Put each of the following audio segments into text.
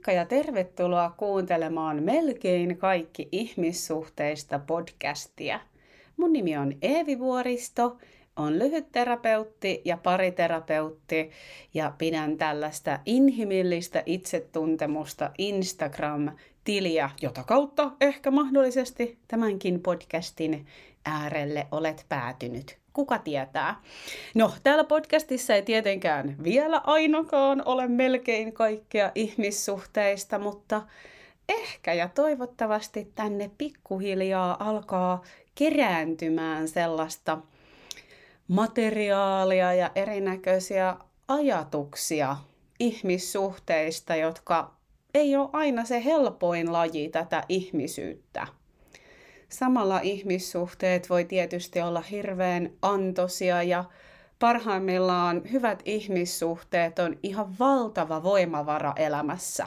Moikka ja tervetuloa kuuntelemaan melkein kaikki ihmissuhteista podcastia. Mun nimi on Eevi Vuoristo, on lyhytterapeutti ja pariterapeutti ja pidän tällaista inhimillistä itsetuntemusta Instagram-tiliä, jota kautta ehkä mahdollisesti tämänkin podcastin äärelle olet päätynyt. Kuka tietää? No, täällä podcastissa ei tietenkään vielä ainakaan ole melkein kaikkea ihmissuhteista, mutta ehkä ja toivottavasti tänne pikkuhiljaa alkaa kerääntymään sellaista materiaalia ja erinäköisiä ajatuksia ihmissuhteista, jotka ei ole aina se helpoin laji tätä ihmisyyttä. Samalla ihmissuhteet voi tietysti olla hirveän antoisia ja parhaimmillaan hyvät ihmissuhteet on ihan valtava voimavara elämässä.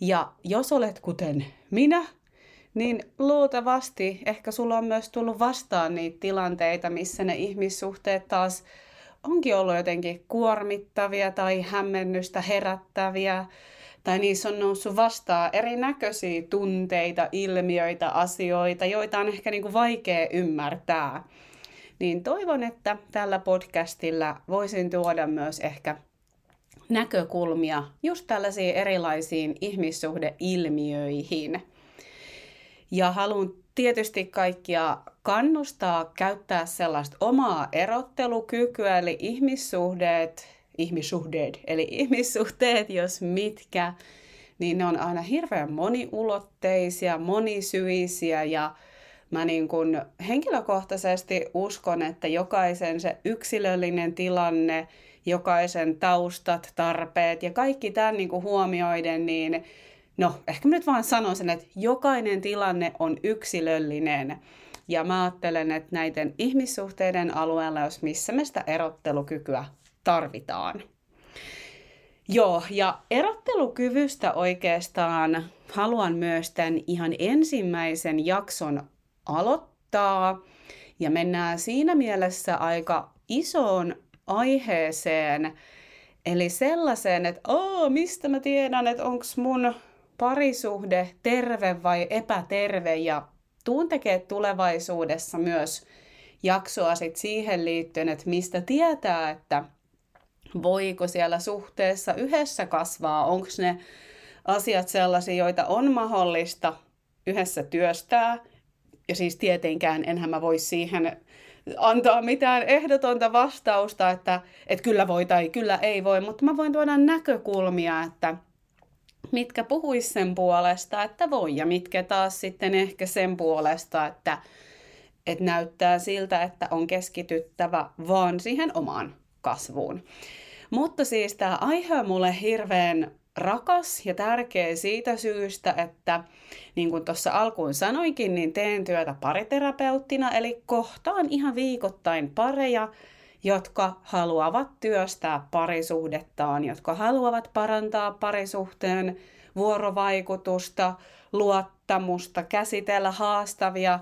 Ja jos olet kuten minä, niin luultavasti ehkä sulla on myös tullut vastaan niitä tilanteita, missä ne ihmissuhteet taas onkin ollut jotenkin kuormittavia tai hämmennystä herättäviä tai niissä on noussut vastaan erinäköisiä tunteita, ilmiöitä, asioita, joita on ehkä niin kuin vaikea ymmärtää. Niin toivon, että tällä podcastilla voisin tuoda myös ehkä näkökulmia just tällaisiin erilaisiin ihmissuhdeilmiöihin. Ja haluan tietysti kaikkia kannustaa käyttää sellaista omaa erottelukykyä, eli ihmissuhteet ihmissuhteet, eli ihmissuhteet, jos mitkä, niin ne on aina hirveän moniulotteisia, monisyisiä ja mä niin kun henkilökohtaisesti uskon, että jokaisen se yksilöllinen tilanne, jokaisen taustat, tarpeet ja kaikki tämän niin kuin huomioiden, niin no ehkä mä nyt vaan sanon sen, että jokainen tilanne on yksilöllinen. Ja mä ajattelen, että näiden ihmissuhteiden alueella, jos missä me sitä erottelukykyä tarvitaan. Joo, ja erottelukyvystä oikeastaan haluan myös tämän ihan ensimmäisen jakson aloittaa. Ja mennään siinä mielessä aika isoon aiheeseen, eli sellaiseen, että Oo, mistä mä tiedän, että onko mun parisuhde terve vai epäterve, ja tuun tekee tulevaisuudessa myös jaksoa sit siihen liittyen, että mistä tietää, että voiko siellä suhteessa yhdessä kasvaa, onko ne asiat sellaisia, joita on mahdollista yhdessä työstää. Ja siis tietenkään enhän mä voi siihen antaa mitään ehdotonta vastausta, että, että kyllä voi tai kyllä ei voi, mutta mä voin tuoda näkökulmia, että mitkä puhuis sen puolesta, että voi, ja mitkä taas sitten ehkä sen puolesta, että, että näyttää siltä, että on keskityttävä vaan siihen omaan kasvuun. Mutta siis tämä aihe on mulle hirveän rakas ja tärkeä siitä syystä, että niin kuin tuossa alkuun sanoinkin, niin teen työtä pariterapeuttina, eli kohtaan ihan viikoittain pareja, jotka haluavat työstää parisuhdettaan, jotka haluavat parantaa parisuhteen vuorovaikutusta, luottamusta, käsitellä haastavia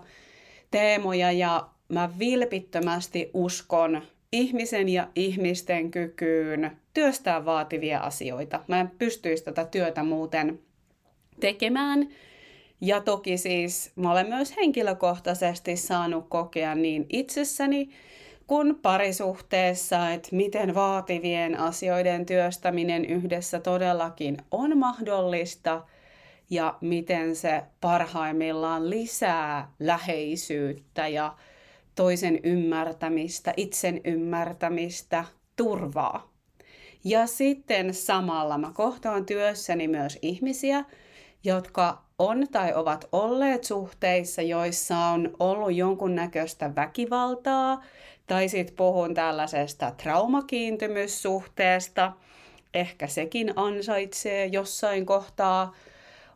teemoja ja mä vilpittömästi uskon ihmisen ja ihmisten kykyyn työstää vaativia asioita. Mä en pystyisi tätä työtä muuten tekemään. Ja toki siis mä olen myös henkilökohtaisesti saanut kokea niin itsessäni kuin parisuhteessa, että miten vaativien asioiden työstäminen yhdessä todellakin on mahdollista ja miten se parhaimmillaan lisää läheisyyttä ja toisen ymmärtämistä, itsen ymmärtämistä, turvaa. Ja sitten samalla mä kohtaan työssäni myös ihmisiä, jotka on tai ovat olleet suhteissa, joissa on ollut jonkunnäköistä väkivaltaa, tai sitten puhun tällaisesta traumakiintymyssuhteesta. Ehkä sekin ansaitsee jossain kohtaa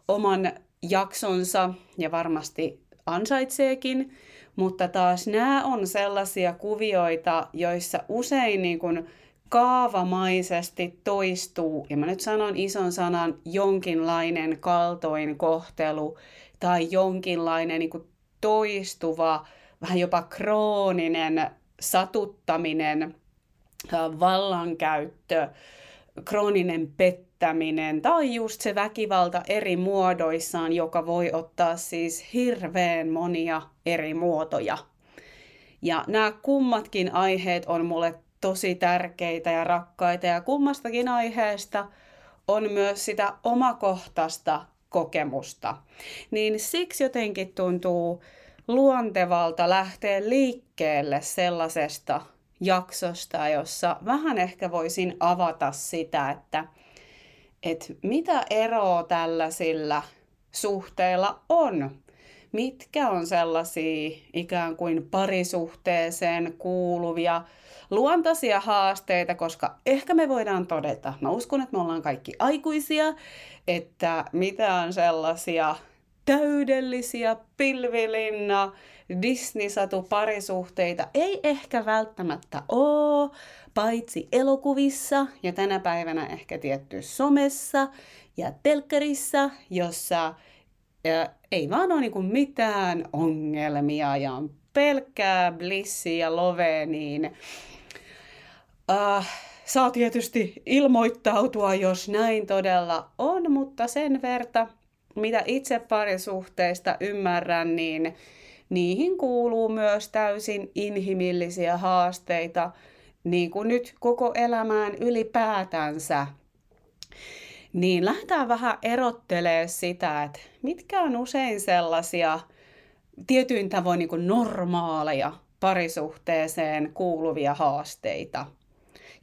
oman jaksonsa ja varmasti ansaitseekin. Mutta taas nämä on sellaisia kuvioita, joissa usein niin kuin kaavamaisesti toistuu, ja mä nyt sanon ison sanan, jonkinlainen kaltoin kohtelu tai jonkinlainen niin kuin toistuva, vähän jopa krooninen satuttaminen, vallankäyttö, krooninen pettäminen tai just se väkivalta eri muodoissaan, joka voi ottaa siis hirveän monia eri muotoja. Ja nämä kummatkin aiheet on mulle tosi tärkeitä ja rakkaita ja kummastakin aiheesta on myös sitä omakohtaista kokemusta. Niin siksi jotenkin tuntuu luontevalta lähteä liikkeelle sellaisesta jaksosta, jossa vähän ehkä voisin avata sitä, että, että mitä eroa tällaisilla suhteilla on. Mitkä on sellaisia ikään kuin parisuhteeseen kuuluvia luontaisia haasteita, koska ehkä me voidaan todeta, mä uskon, että me ollaan kaikki aikuisia, että mitä on sellaisia täydellisiä pilvilinna, Disney-satu parisuhteita ei ehkä välttämättä ole, paitsi elokuvissa ja tänä päivänä ehkä tietty somessa ja telkkarissa, jossa ja ei vaan ole niinku mitään ongelmia ja on pelkkää blissiä ja love, niin uh, saa tietysti ilmoittautua, jos näin todella on, mutta sen verta, mitä itse parisuhteista ymmärrän, niin niihin kuuluu myös täysin inhimillisiä haasteita, niin kuin nyt koko elämään ylipäätänsä. Niin lähdetään vähän erottelemaan sitä, että mitkä on usein sellaisia tietyin tavoin niin kuin normaaleja parisuhteeseen kuuluvia haasteita.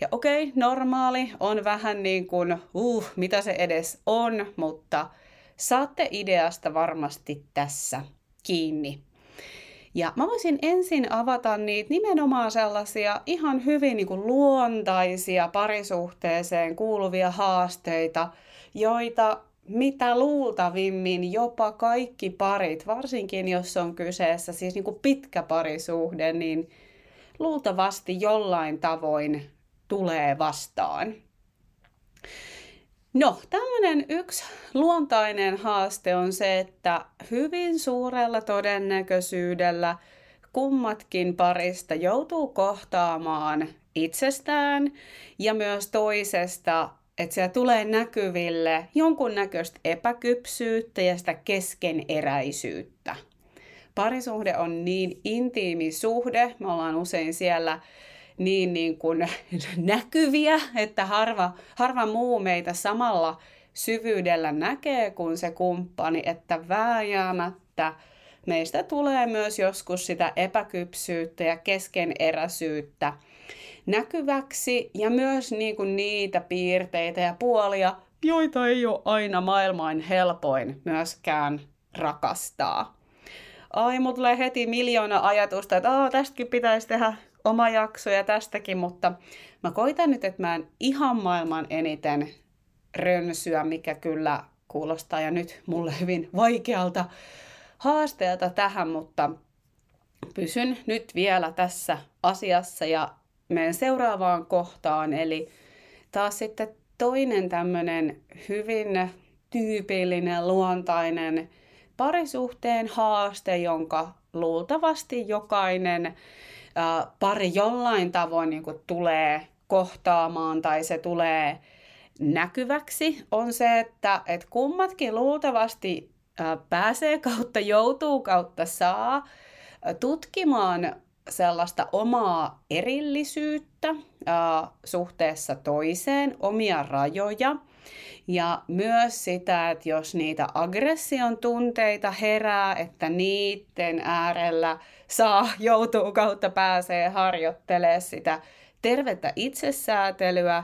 Ja okei, okay, normaali on vähän niin kuin, uh, mitä se edes on, mutta saatte ideasta varmasti tässä kiinni. Ja mä voisin ensin avata niitä nimenomaan sellaisia ihan hyvin niin kuin luontaisia parisuhteeseen kuuluvia haasteita, joita mitä luultavimmin jopa kaikki parit, varsinkin jos on kyseessä siis niin kuin pitkä parisuhde, niin luultavasti jollain tavoin tulee vastaan. No, tämmöinen yksi luontainen haaste on se, että hyvin suurella todennäköisyydellä kummatkin parista joutuu kohtaamaan itsestään ja myös toisesta, että siellä tulee näkyville jonkunnäköistä epäkypsyyttä ja sitä keskeneräisyyttä. Parisuhde on niin intiimi suhde, me ollaan usein siellä niin, niin kuin näkyviä, että harva, harva muu meitä samalla syvyydellä näkee kuin se kumppani, että vääjäämättä meistä tulee myös joskus sitä epäkypsyyttä ja keskeneräisyyttä näkyväksi ja myös niin kuin niitä piirteitä ja puolia, joita ei ole aina maailman helpoin myöskään rakastaa. Ai, mut tulee heti miljoona ajatusta, että tästäkin pitäisi tehdä oma jakso ja tästäkin, mutta mä koitan nyt, että mä en ihan maailman eniten rönsyä, mikä kyllä kuulostaa ja nyt mulle hyvin vaikealta haasteelta tähän, mutta pysyn nyt vielä tässä asiassa ja menen seuraavaan kohtaan, eli taas sitten toinen tämmöinen hyvin tyypillinen, luontainen parisuhteen haaste, jonka luultavasti jokainen pari jollain tavoin niin kuin tulee kohtaamaan tai se tulee näkyväksi, on se, että, että kummatkin luultavasti pääsee kautta joutuu kautta saa tutkimaan sellaista omaa erillisyyttä suhteessa toiseen, omia rajoja ja myös sitä, että jos niitä aggression tunteita herää, että niiden äärellä saa, joutuu kautta pääsee harjoittelemaan sitä tervettä itsesäätelyä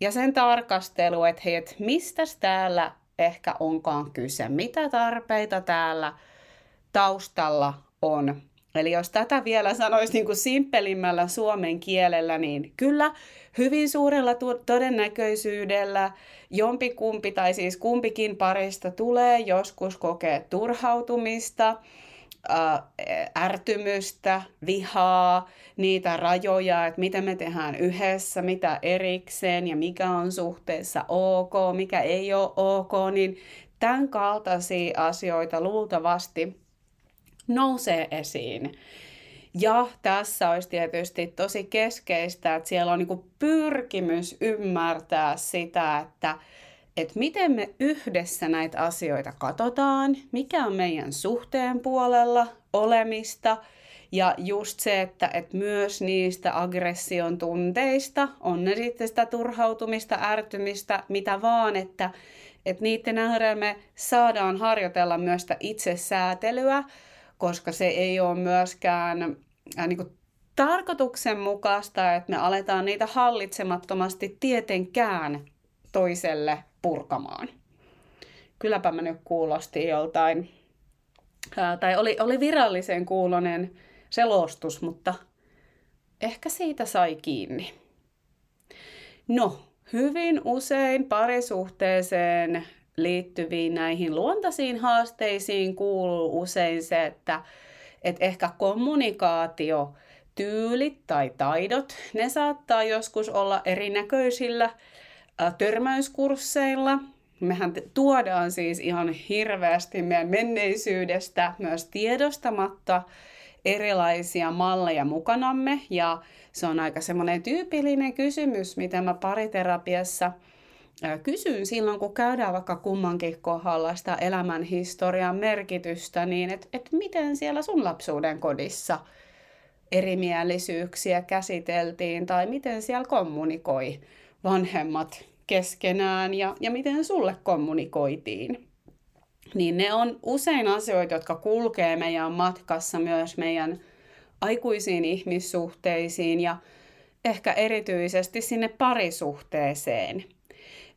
ja sen tarkastelu, että hei, että mistä täällä ehkä onkaan kyse, mitä tarpeita täällä taustalla on. Eli jos tätä vielä sanoisi niin kuin simppelimmällä suomen kielellä, niin kyllä hyvin suurella todennäköisyydellä jompikumpi tai siis kumpikin parista tulee joskus kokea turhautumista, ärtymystä, vihaa, niitä rajoja, että mitä me tehdään yhdessä, mitä erikseen ja mikä on suhteessa ok, mikä ei ole ok, niin tämän kaltaisia asioita luultavasti nousee esiin. Ja tässä olisi tietysti tosi keskeistä, että siellä on niin pyrkimys ymmärtää sitä, että, että miten me yhdessä näitä asioita katsotaan, mikä on meidän suhteen puolella olemista – ja just se, että, että myös niistä aggression tunteista, on ne sitten sitä turhautumista, ärtymistä, mitä vaan, että, että niiden äärellä me saadaan harjoitella myös sitä itsesäätelyä, koska se ei ole myöskään äh, niin kuin tarkoituksenmukaista, että me aletaan niitä hallitsemattomasti tietenkään toiselle purkamaan. Kylläpä mä nyt kuulosti joltain, äh, tai oli, oli virallisen kuulonen selostus, mutta ehkä siitä sai kiinni. No, hyvin usein parisuhteeseen liittyviin näihin luontaisiin haasteisiin kuuluu usein se, että, että ehkä kommunikaatio, tyylit tai taidot, ne saattaa joskus olla erinäköisillä törmäyskursseilla. Mehän tuodaan siis ihan hirveästi meidän menneisyydestä myös tiedostamatta erilaisia malleja mukanamme ja se on aika semmoinen tyypillinen kysymys, mitä mä pariterapiassa kysyn silloin, kun käydään vaikka kummankin kohdalla sitä elämän historian merkitystä, niin että et miten siellä sun lapsuuden kodissa erimielisyyksiä käsiteltiin tai miten siellä kommunikoi vanhemmat keskenään ja, ja miten sulle kommunikoitiin niin ne on usein asioita, jotka kulkee meidän matkassa myös meidän aikuisiin ihmissuhteisiin ja ehkä erityisesti sinne parisuhteeseen.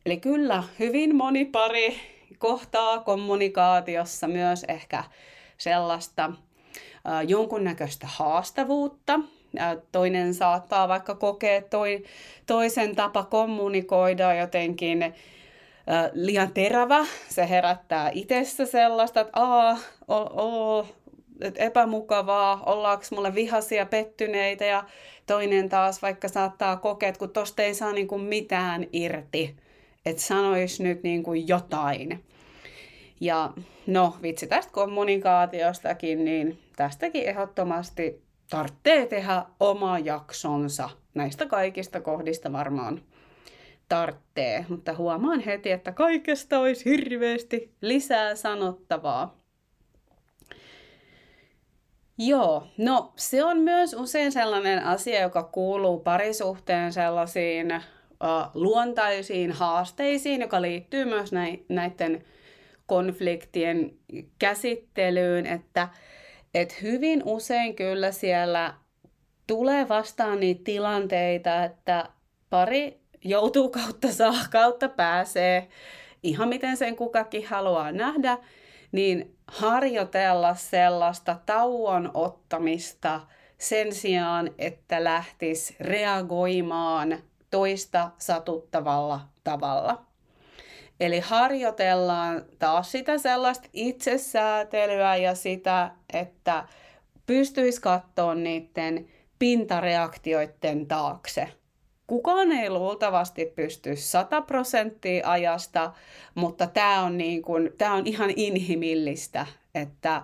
Eli kyllä hyvin moni pari kohtaa kommunikaatiossa myös ehkä sellaista äh, jonkunnäköistä haastavuutta. Äh, toinen saattaa vaikka kokea toi, toisen tapa kommunikoida jotenkin liian terävä. Se herättää itsessä sellaista, että aa, o, o, että epämukavaa, ollaanko mulle vihaisia, pettyneitä ja toinen taas vaikka saattaa kokea, että kun tosta ei saa niin kuin mitään irti, että sanois nyt niin kuin jotain. Ja no, vitsi tästä kommunikaatiostakin, niin tästäkin ehdottomasti tarvitsee tehdä oma jaksonsa. Näistä kaikista kohdista varmaan tarttee, mutta huomaan heti, että kaikesta olisi hirveästi lisää sanottavaa. Joo, no se on myös usein sellainen asia, joka kuuluu parisuhteen sellaisiin luontaisiin haasteisiin, joka liittyy myös näiden konfliktien käsittelyyn, että et hyvin usein kyllä siellä tulee vastaan niitä tilanteita, että pari joutuu kautta saa, kautta pääsee, ihan miten sen kukakin haluaa nähdä, niin harjoitella sellaista tauon ottamista sen sijaan, että lähtisi reagoimaan toista satuttavalla tavalla. Eli harjoitellaan taas sitä sellaista itsesäätelyä ja sitä, että pystyisi katsoa niiden pintareaktioiden taakse – kukaan ei luultavasti pysty 100 prosenttia ajasta, mutta tämä on, niin kuin, tämä on ihan inhimillistä, että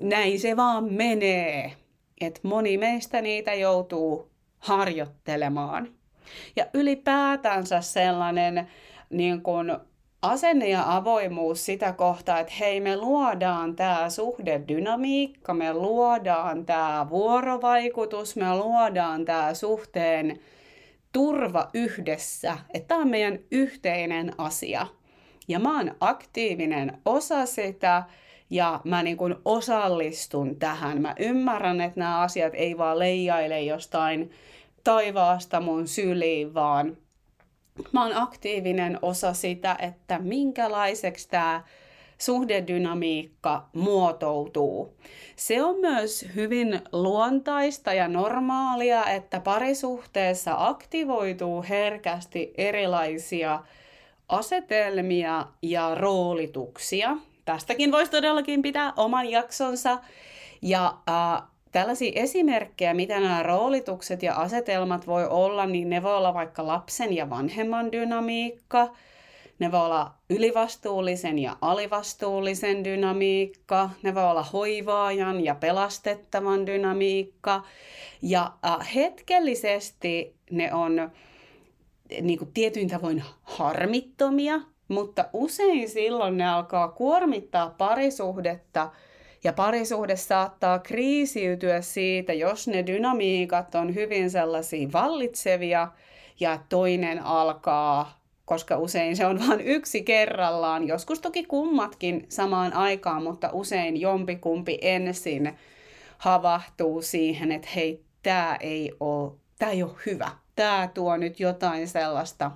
näin se vaan menee. Että moni meistä niitä joutuu harjoittelemaan. Ja ylipäätänsä sellainen niin kuin asenne ja avoimuus sitä kohtaa, että hei me luodaan tämä suhdedynamiikka, me luodaan tämä vuorovaikutus, me luodaan tämä suhteen turva yhdessä, että tämä on meidän yhteinen asia. Ja mä oon aktiivinen osa sitä ja mä niin kuin osallistun tähän. Mä ymmärrän, että nämä asiat ei vaan leijaile jostain taivaasta mun syliin, vaan mä oon aktiivinen osa sitä, että minkälaiseksi tämä suhdedynamiikka muotoutuu. Se on myös hyvin luontaista ja normaalia, että parisuhteessa aktivoituu herkästi erilaisia asetelmia ja roolituksia. Tästäkin voisi todellakin pitää oman jaksonsa. Ja äh, Tällaisia esimerkkejä, mitä nämä roolitukset ja asetelmat voi olla, niin ne voi olla vaikka lapsen ja vanhemman dynamiikka. Ne voi olla ylivastuullisen ja alivastuullisen dynamiikka. Ne voi olla hoivaajan ja pelastettavan dynamiikka. Ja äh, hetkellisesti ne on niin kuin tietyin tavoin harmittomia, mutta usein silloin ne alkaa kuormittaa parisuhdetta ja parisuhde saattaa kriisiytyä siitä, jos ne dynamiikat on hyvin sellaisia vallitsevia ja toinen alkaa, koska usein se on vain yksi kerrallaan, joskus toki kummatkin samaan aikaan, mutta usein jompikumpi ensin havahtuu siihen, että hei, tämä ei ole, tämä ei ole hyvä, tämä tuo nyt jotain sellaista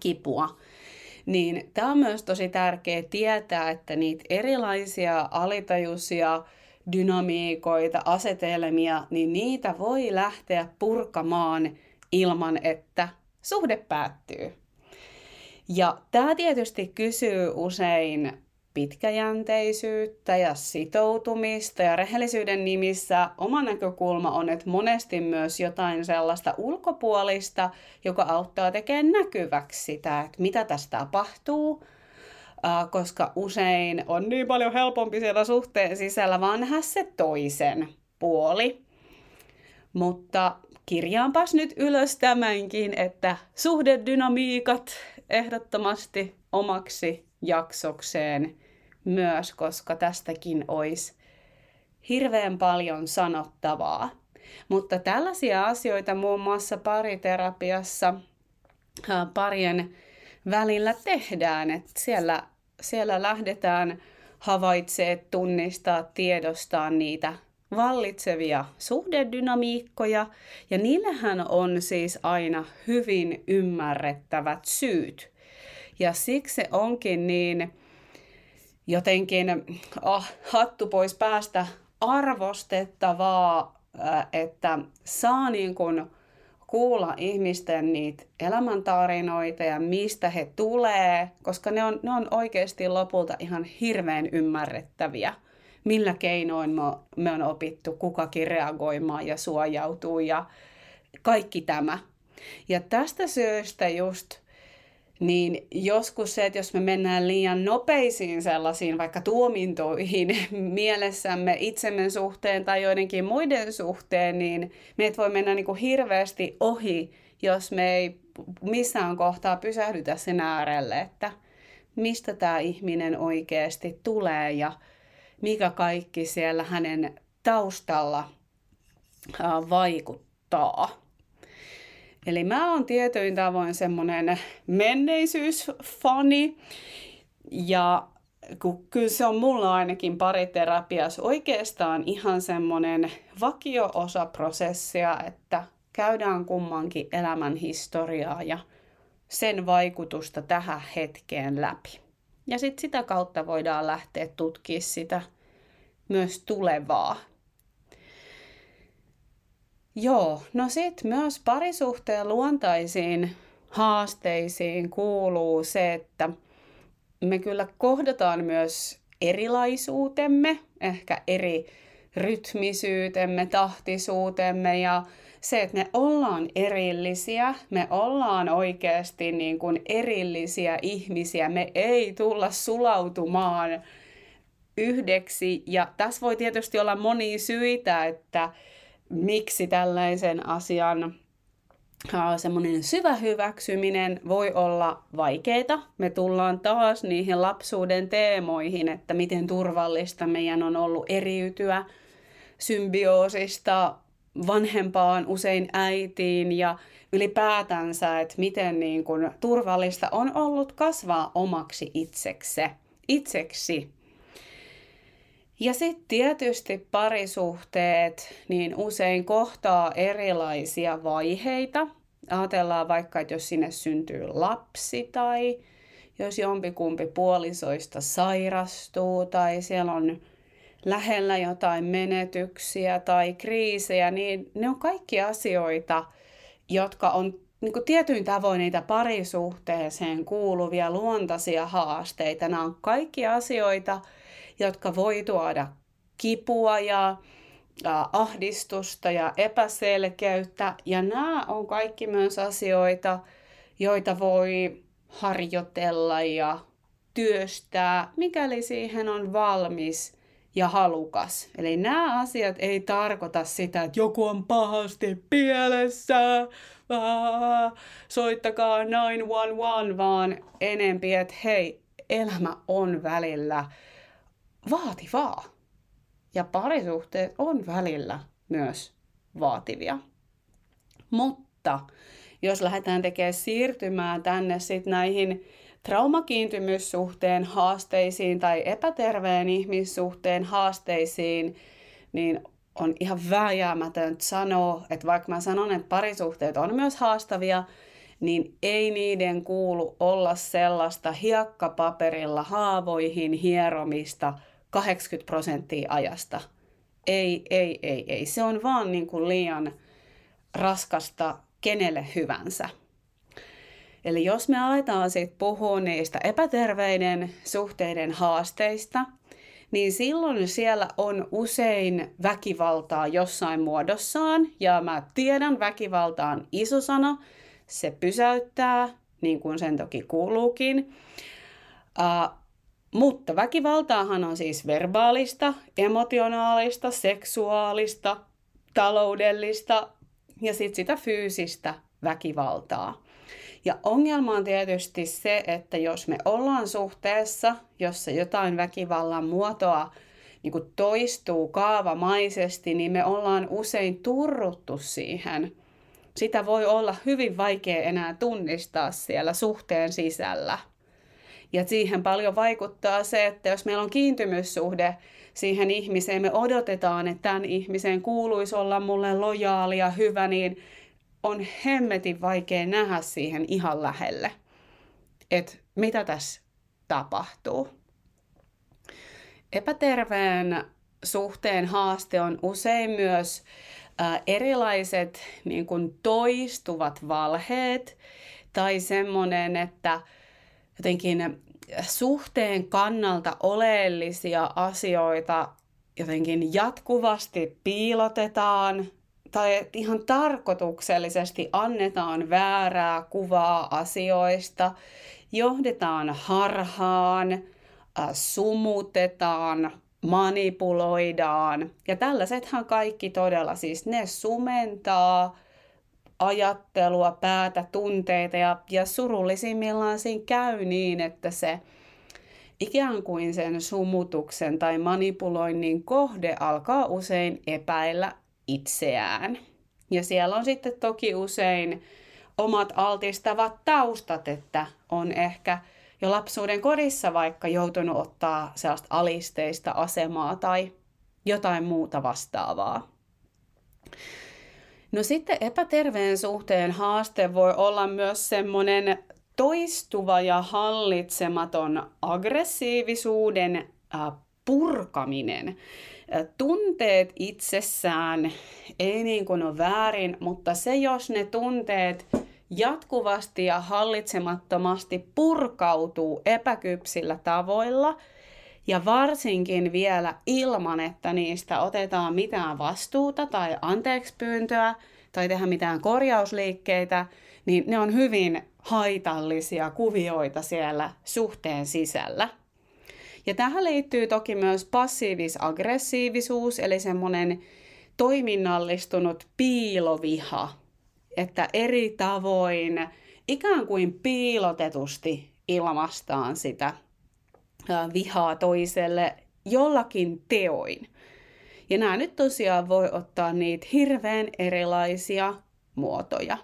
kipua niin tämä on myös tosi tärkeää tietää, että niitä erilaisia alitajuisia dynamiikoita, asetelmia, niin niitä voi lähteä purkamaan ilman, että suhde päättyy. Ja tämä tietysti kysyy usein pitkäjänteisyyttä ja sitoutumista ja rehellisyyden nimissä oma näkökulma on, että monesti myös jotain sellaista ulkopuolista, joka auttaa tekemään näkyväksi sitä, että mitä tästä tapahtuu, koska usein on niin paljon helpompi siellä suhteen sisällä vaan nähdä se toisen puoli. Mutta kirjaanpas nyt ylös tämänkin, että suhdedynamiikat ehdottomasti omaksi jaksokseen myös, koska tästäkin olisi hirveän paljon sanottavaa. Mutta tällaisia asioita muun muassa pariterapiassa parien välillä tehdään, että siellä, siellä lähdetään havaitsemaan, tunnistaa, tiedostaa niitä vallitsevia suhdedynamiikkoja, ja niillähän on siis aina hyvin ymmärrettävät syyt. Ja siksi onkin niin jotenkin oh, hattu pois päästä arvostettavaa, äh, että saa niin kuin kuulla ihmisten niitä elämäntarinoita ja mistä he tulee, koska ne on, ne on oikeasti lopulta ihan hirveän ymmärrettäviä, millä keinoin me, me on opittu kukakin reagoimaan ja suojautuu ja kaikki tämä. Ja tästä syystä just niin joskus se, että jos me mennään liian nopeisiin sellaisiin vaikka tuomintoihin mielessämme itsemme suhteen tai joidenkin muiden suhteen, niin meitä voi mennä niin kuin hirveästi ohi, jos me ei missään kohtaa pysähdytä sen äärelle, että mistä tämä ihminen oikeasti tulee ja mikä kaikki siellä hänen taustalla vaikuttaa. Eli mä oon tietyin tavoin semmoinen menneisyysfani ja kun kyllä se on mulla ainakin pariterapiassa oikeastaan ihan semmoinen vakio-osa prosessia, että käydään kummankin elämän historiaa ja sen vaikutusta tähän hetkeen läpi. Ja sitten sitä kautta voidaan lähteä tutkimaan sitä myös tulevaa Joo, no sitten myös parisuhteen luontaisiin haasteisiin kuuluu se, että me kyllä kohdataan myös erilaisuutemme, ehkä eri rytmisyytemme, tahtisuutemme ja se, että me ollaan erillisiä, me ollaan oikeasti niin kuin erillisiä ihmisiä, me ei tulla sulautumaan yhdeksi. Ja tässä voi tietysti olla monia syitä, että miksi tällaisen asian semmoinen syvä hyväksyminen voi olla vaikeaa. Me tullaan taas niihin lapsuuden teemoihin, että miten turvallista meidän on ollut eriytyä symbioosista vanhempaan, usein äitiin ja ylipäätänsä, että miten niin kuin turvallista on ollut kasvaa omaksi itseksi. itseksi. Ja sitten tietysti parisuhteet niin usein kohtaa erilaisia vaiheita. Ajatellaan vaikka, että jos sinne syntyy lapsi tai jos jompikumpi puolisoista sairastuu tai siellä on lähellä jotain menetyksiä tai kriisejä, niin ne on kaikki asioita, jotka on niin kuin tietyin tavoin niitä parisuhteeseen kuuluvia luontaisia haasteita. Nämä on kaikki asioita, jotka voi tuoda kipua ja ahdistusta ja epäselkeyttä. Ja nämä on kaikki myös asioita, joita voi harjoitella ja työstää, mikäli siihen on valmis ja halukas. Eli nämä asiat ei tarkoita sitä, että joku on pahasti pielessä, soittakaa 911, vaan enempi, että hei, elämä on välillä vaativaa. Ja parisuhteet on välillä myös vaativia. Mutta jos lähdetään tekemään siirtymään tänne sitten näihin traumakiintymyssuhteen haasteisiin tai epäterveen ihmissuhteen haasteisiin, niin on ihan vääjäämätöntä sanoa, että vaikka mä sanon, että parisuhteet on myös haastavia, niin ei niiden kuulu olla sellaista hiekkapaperilla haavoihin hieromista 80 prosenttia ajasta. Ei, ei, ei, ei. Se on vaan niin kuin liian raskasta kenelle hyvänsä. Eli jos me aletaan sitten puhua niistä epäterveiden suhteiden haasteista, niin silloin siellä on usein väkivaltaa jossain muodossaan. Ja mä tiedän, väkivalta on iso sana. Se pysäyttää, niin kuin sen toki kuuluukin. Uh, mutta väkivaltaahan on siis verbaalista, emotionaalista, seksuaalista, taloudellista ja sitten sitä fyysistä väkivaltaa. Ja ongelma on tietysti se, että jos me ollaan suhteessa, jossa jotain väkivallan muotoa niin kuin toistuu kaavamaisesti, niin me ollaan usein turruttu siihen. Sitä voi olla hyvin vaikea enää tunnistaa siellä suhteen sisällä. Ja siihen paljon vaikuttaa se, että jos meillä on kiintymyssuhde siihen ihmiseen, me odotetaan, että tämän ihmisen kuuluisi olla mulle lojaali ja hyvä, niin on hemmetin vaikea nähdä siihen ihan lähelle, että mitä tässä tapahtuu. Epäterveen suhteen haaste on usein myös ä, erilaiset niin kuin toistuvat valheet tai semmoinen, että jotenkin suhteen kannalta oleellisia asioita jotenkin jatkuvasti piilotetaan tai ihan tarkoituksellisesti annetaan väärää kuvaa asioista, johdetaan harhaan, äh, sumutetaan, manipuloidaan. Ja tällaisethan kaikki todella siis ne sumentaa ajattelua, päätä, tunteita ja, ja surullisimmillaan siinä käy niin, että se ikään kuin sen sumutuksen tai manipuloinnin kohde alkaa usein epäillä itseään. Ja siellä on sitten toki usein omat altistavat taustat, että on ehkä jo lapsuuden kodissa vaikka joutunut ottaa sellaista alisteista asemaa tai jotain muuta vastaavaa. No sitten epäterveen suhteen haaste voi olla myös semmoinen toistuva ja hallitsematon aggressiivisuuden purkaminen. Tunteet itsessään ei niin kuin ole väärin, mutta se jos ne tunteet jatkuvasti ja hallitsemattomasti purkautuu epäkypsillä tavoilla ja varsinkin vielä ilman, että niistä otetaan mitään vastuuta tai anteekspyyntöä tai tehdä mitään korjausliikkeitä, niin ne on hyvin haitallisia kuvioita siellä suhteen sisällä. Ja tähän liittyy toki myös passiivis-aggressiivisuus, eli semmoinen toiminnallistunut piiloviha, että eri tavoin ikään kuin piilotetusti ilmastaan sitä vihaa toiselle jollakin teoin. Ja nämä nyt tosiaan voi ottaa niitä hirveän erilaisia muotoja.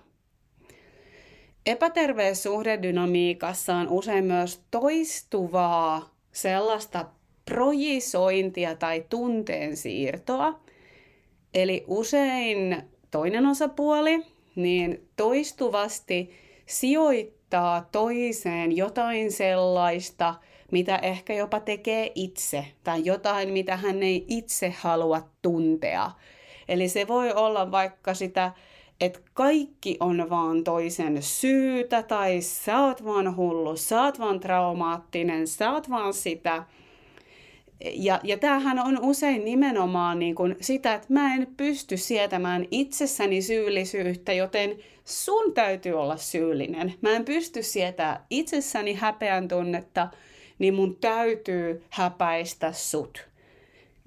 Epäterveessä suhdedynamiikassa on usein myös toistuvaa sellaista projisointia tai tunteen siirtoa. Eli usein toinen osapuoli niin toistuvasti sijoittaa toiseen jotain sellaista, mitä ehkä jopa tekee itse, tai jotain, mitä hän ei itse halua tuntea. Eli se voi olla vaikka sitä että kaikki on vaan toisen syytä tai sä oot vaan hullu, sä oot vaan traumaattinen, sä oot vaan sitä. Ja, ja tämähän on usein nimenomaan niin kuin sitä, että mä en pysty sietämään itsessäni syyllisyyttä, joten sun täytyy olla syyllinen. Mä en pysty sietämään itsessäni häpeän tunnetta, niin mun täytyy häpäistä sut.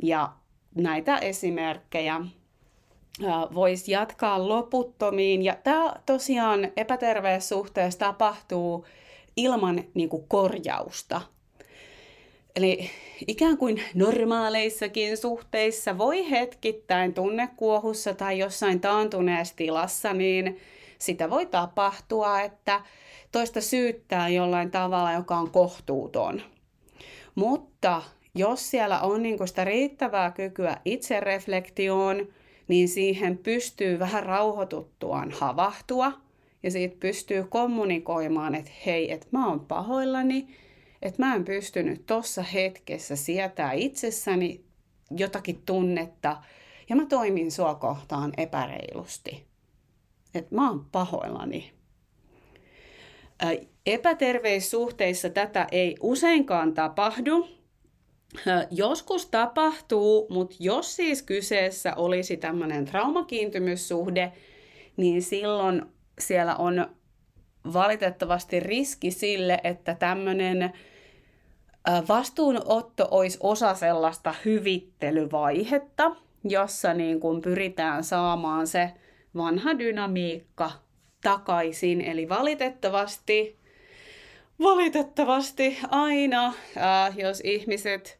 Ja näitä esimerkkejä voisi jatkaa loputtomiin. Ja tämä tosiaan epäterveessä suhteessa tapahtuu ilman niin kuin, korjausta. Eli ikään kuin normaaleissakin suhteissa voi hetkittäin tunnekuohussa tai jossain taantuneessa tilassa, niin sitä voi tapahtua, että toista syyttää jollain tavalla, joka on kohtuuton. Mutta jos siellä on niin sitä riittävää kykyä itsereflektioon, niin siihen pystyy vähän rauhoituttuaan havahtua ja siitä pystyy kommunikoimaan, että hei, että mä oon pahoillani, että mä en pystynyt tuossa hetkessä sietää itsessäni jotakin tunnetta ja mä toimin sua kohtaan epäreilusti. Että mä oon pahoillani. Epäterveissuhteissa tätä ei useinkaan tapahdu, Joskus tapahtuu, mutta jos siis kyseessä olisi tämmöinen traumakiintymyssuhde, niin silloin siellä on valitettavasti riski sille, että tämmöinen vastuunotto olisi osa sellaista hyvittelyvaihetta, jossa niin kuin pyritään saamaan se vanha dynamiikka takaisin. Eli valitettavasti, valitettavasti aina, jos ihmiset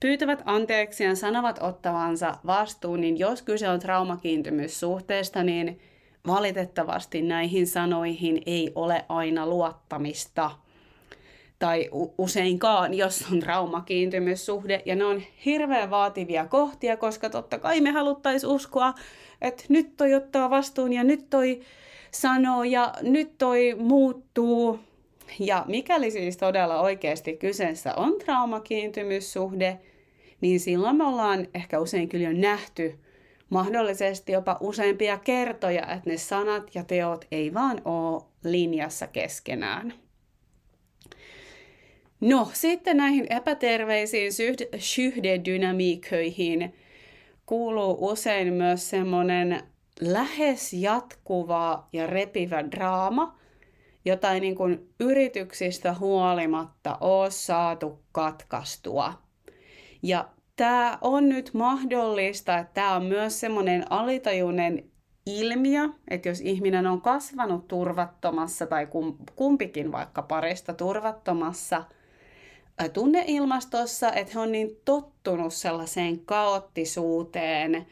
pyytävät anteeksi ja sanovat ottavansa vastuun, niin jos kyse on traumakiintymyssuhteesta, niin valitettavasti näihin sanoihin ei ole aina luottamista. Tai useinkaan, jos on traumakiintymyssuhde. Ja ne on hirveän vaativia kohtia, koska totta kai me haluttaisiin uskoa, että nyt toi ottaa vastuun ja nyt toi sanoo ja nyt toi muuttuu. Ja mikäli siis todella oikeasti kyseessä on traumakiintymyssuhde, niin silloin me ollaan ehkä usein kyllä jo nähty mahdollisesti jopa useampia kertoja, että ne sanat ja teot ei vaan ole linjassa keskenään. No, sitten näihin epäterveisiin syhdedynamiikkoihin kuuluu usein myös semmoinen lähes jatkuva ja repivä draama, jota ei niin kuin yrityksistä huolimatta ole saatu katkaistua. Ja tämä on nyt mahdollista, että tämä on myös semmoinen alitajuinen ilmiö, että jos ihminen on kasvanut turvattomassa tai kumpikin vaikka parista turvattomassa tunneilmastossa, että he on niin tottunut sellaiseen kaoottisuuteen,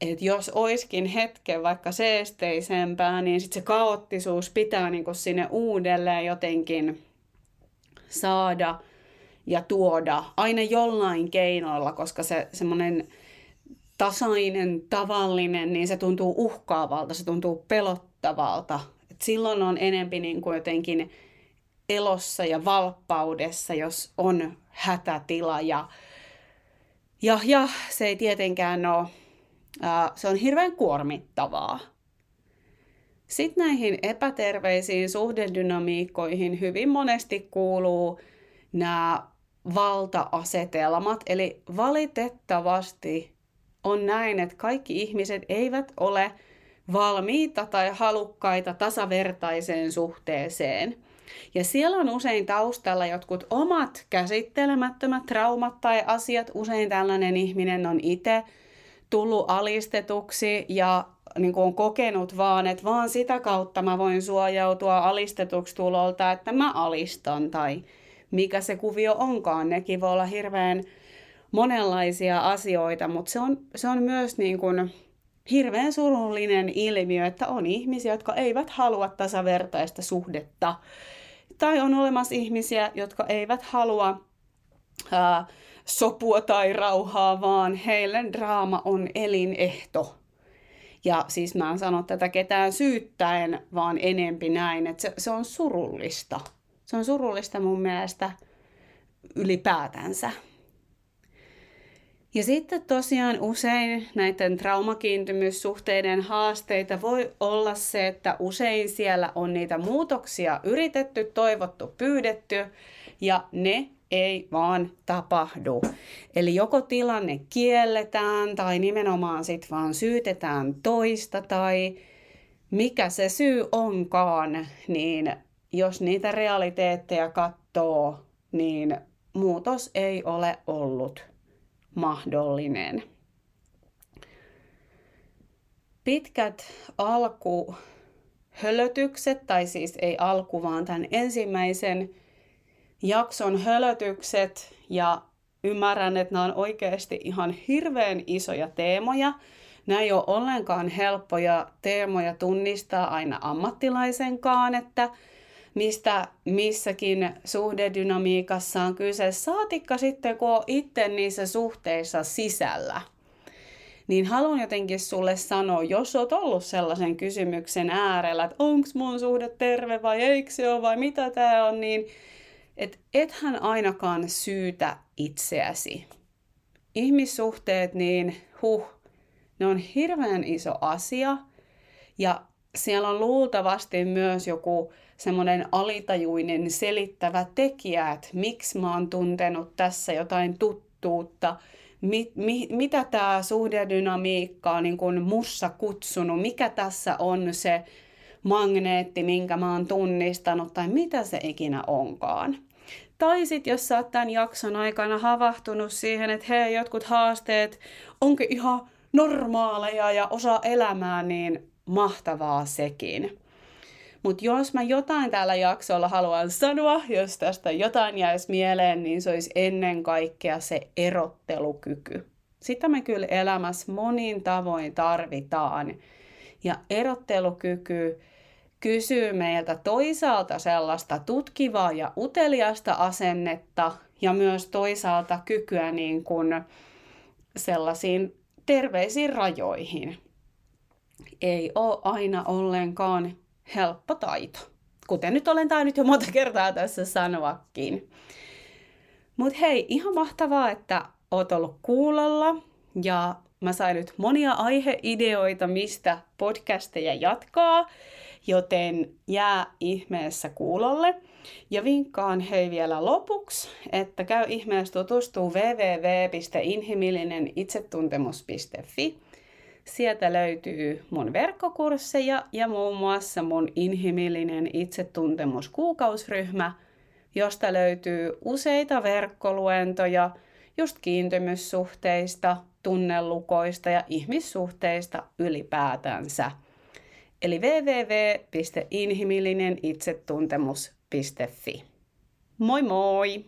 että jos oiskin hetken vaikka seesteisempää, niin sitten se kaoottisuus pitää niinku sinne uudelleen jotenkin saada – ja tuoda aina jollain keinoilla, koska se semmoinen tasainen, tavallinen, niin se tuntuu uhkaavalta, se tuntuu pelottavalta. Et silloin on enempi niin kuin jotenkin elossa ja valppaudessa, jos on hätätila ja, ja, ja se ei tietenkään ole, se on hirveän kuormittavaa. Sitten näihin epäterveisiin suhdedynamiikkoihin hyvin monesti kuuluu nämä valta-asetelmat. Eli valitettavasti on näin, että kaikki ihmiset eivät ole valmiita tai halukkaita tasavertaiseen suhteeseen. Ja siellä on usein taustalla jotkut omat käsittelemättömät traumat tai asiat. Usein tällainen ihminen on itse tullut alistetuksi ja niin kuin on kokenut vaan, että vaan sitä kautta mä voin suojautua alistetuksi tulolta, että mä alistan tai mikä se kuvio onkaan. Nekin voi olla hirveän monenlaisia asioita, mutta se on, se on myös niin kuin hirveän surullinen ilmiö, että on ihmisiä, jotka eivät halua tasavertaista suhdetta. Tai on olemassa ihmisiä, jotka eivät halua ää, sopua tai rauhaa, vaan heille draama on elinehto. Ja siis mä en sano tätä ketään syyttäen, vaan enempi näin, että se, se on surullista. Se on surullista mun mielestä ylipäätänsä. Ja sitten tosiaan usein näiden traumakiintymyssuhteiden haasteita voi olla se, että usein siellä on niitä muutoksia yritetty, toivottu, pyydetty, ja ne ei vaan tapahdu. Eli joko tilanne kielletään tai nimenomaan sitten vaan syytetään toista tai mikä se syy onkaan, niin jos niitä realiteetteja katsoo, niin muutos ei ole ollut mahdollinen. Pitkät alkuhölötykset, tai siis ei alku, vaan tämän ensimmäisen jakson hölötykset, ja ymmärrän, että nämä on oikeasti ihan hirveän isoja teemoja. Nämä ei ole ollenkaan helppoja teemoja tunnistaa aina ammattilaisenkaan, että mistä missäkin suhdedynamiikassa on kyse, saatikka sitten, kun on itse niissä suhteissa sisällä. Niin haluan jotenkin sulle sanoa, jos oot ollut sellaisen kysymyksen äärellä, että onko mun suhde terve vai eikö se ole vai mitä tämä on, niin et ethän ainakaan syytä itseäsi. Ihmissuhteet, niin huh, ne on hirveän iso asia ja siellä on luultavasti myös joku semmoinen alitajuinen selittävä tekijä, että miksi mä oon tuntenut tässä jotain tuttuutta, mi, mi, mitä tämä suhdedynamiikka on niin kuin mussa kutsunut, mikä tässä on se magneetti, minkä mä oon tunnistanut, tai mitä se ikinä onkaan. Tai sitten jos sä oot tämän jakson aikana havahtunut siihen, että hei, jotkut haasteet onkin ihan normaaleja ja osa elämää, niin mahtavaa sekin. Mutta jos mä jotain tällä jaksolla haluan sanoa, jos tästä jotain jäisi mieleen, niin se olisi ennen kaikkea se erottelukyky. Sitä me kyllä elämässä monin tavoin tarvitaan. Ja erottelukyky kysyy meiltä toisaalta sellaista tutkivaa ja uteliasta asennetta ja myös toisaalta kykyä niin kuin sellaisiin terveisiin rajoihin. Ei ole aina ollenkaan helppo taito. Kuten nyt olen tainnut jo monta kertaa tässä sanoakin. Mutta hei, ihan mahtavaa, että oot ollut kuulolla ja mä sain nyt monia aiheideoita, mistä podcasteja jatkaa, joten jää ihmeessä kuulolle. Ja vinkkaan hei vielä lopuksi, että käy ihmeessä tutustuu www.inhimillinenitsetuntemus.fi Sieltä löytyy mun verkkokursseja ja muun muassa mun inhimillinen itsetuntemus kuukausryhmä, josta löytyy useita verkkoluentoja just kiintymyssuhteista, tunnelukoista ja ihmissuhteista ylipäätänsä eli www.inhimillinenitsetuntemus.fi. Moi moi!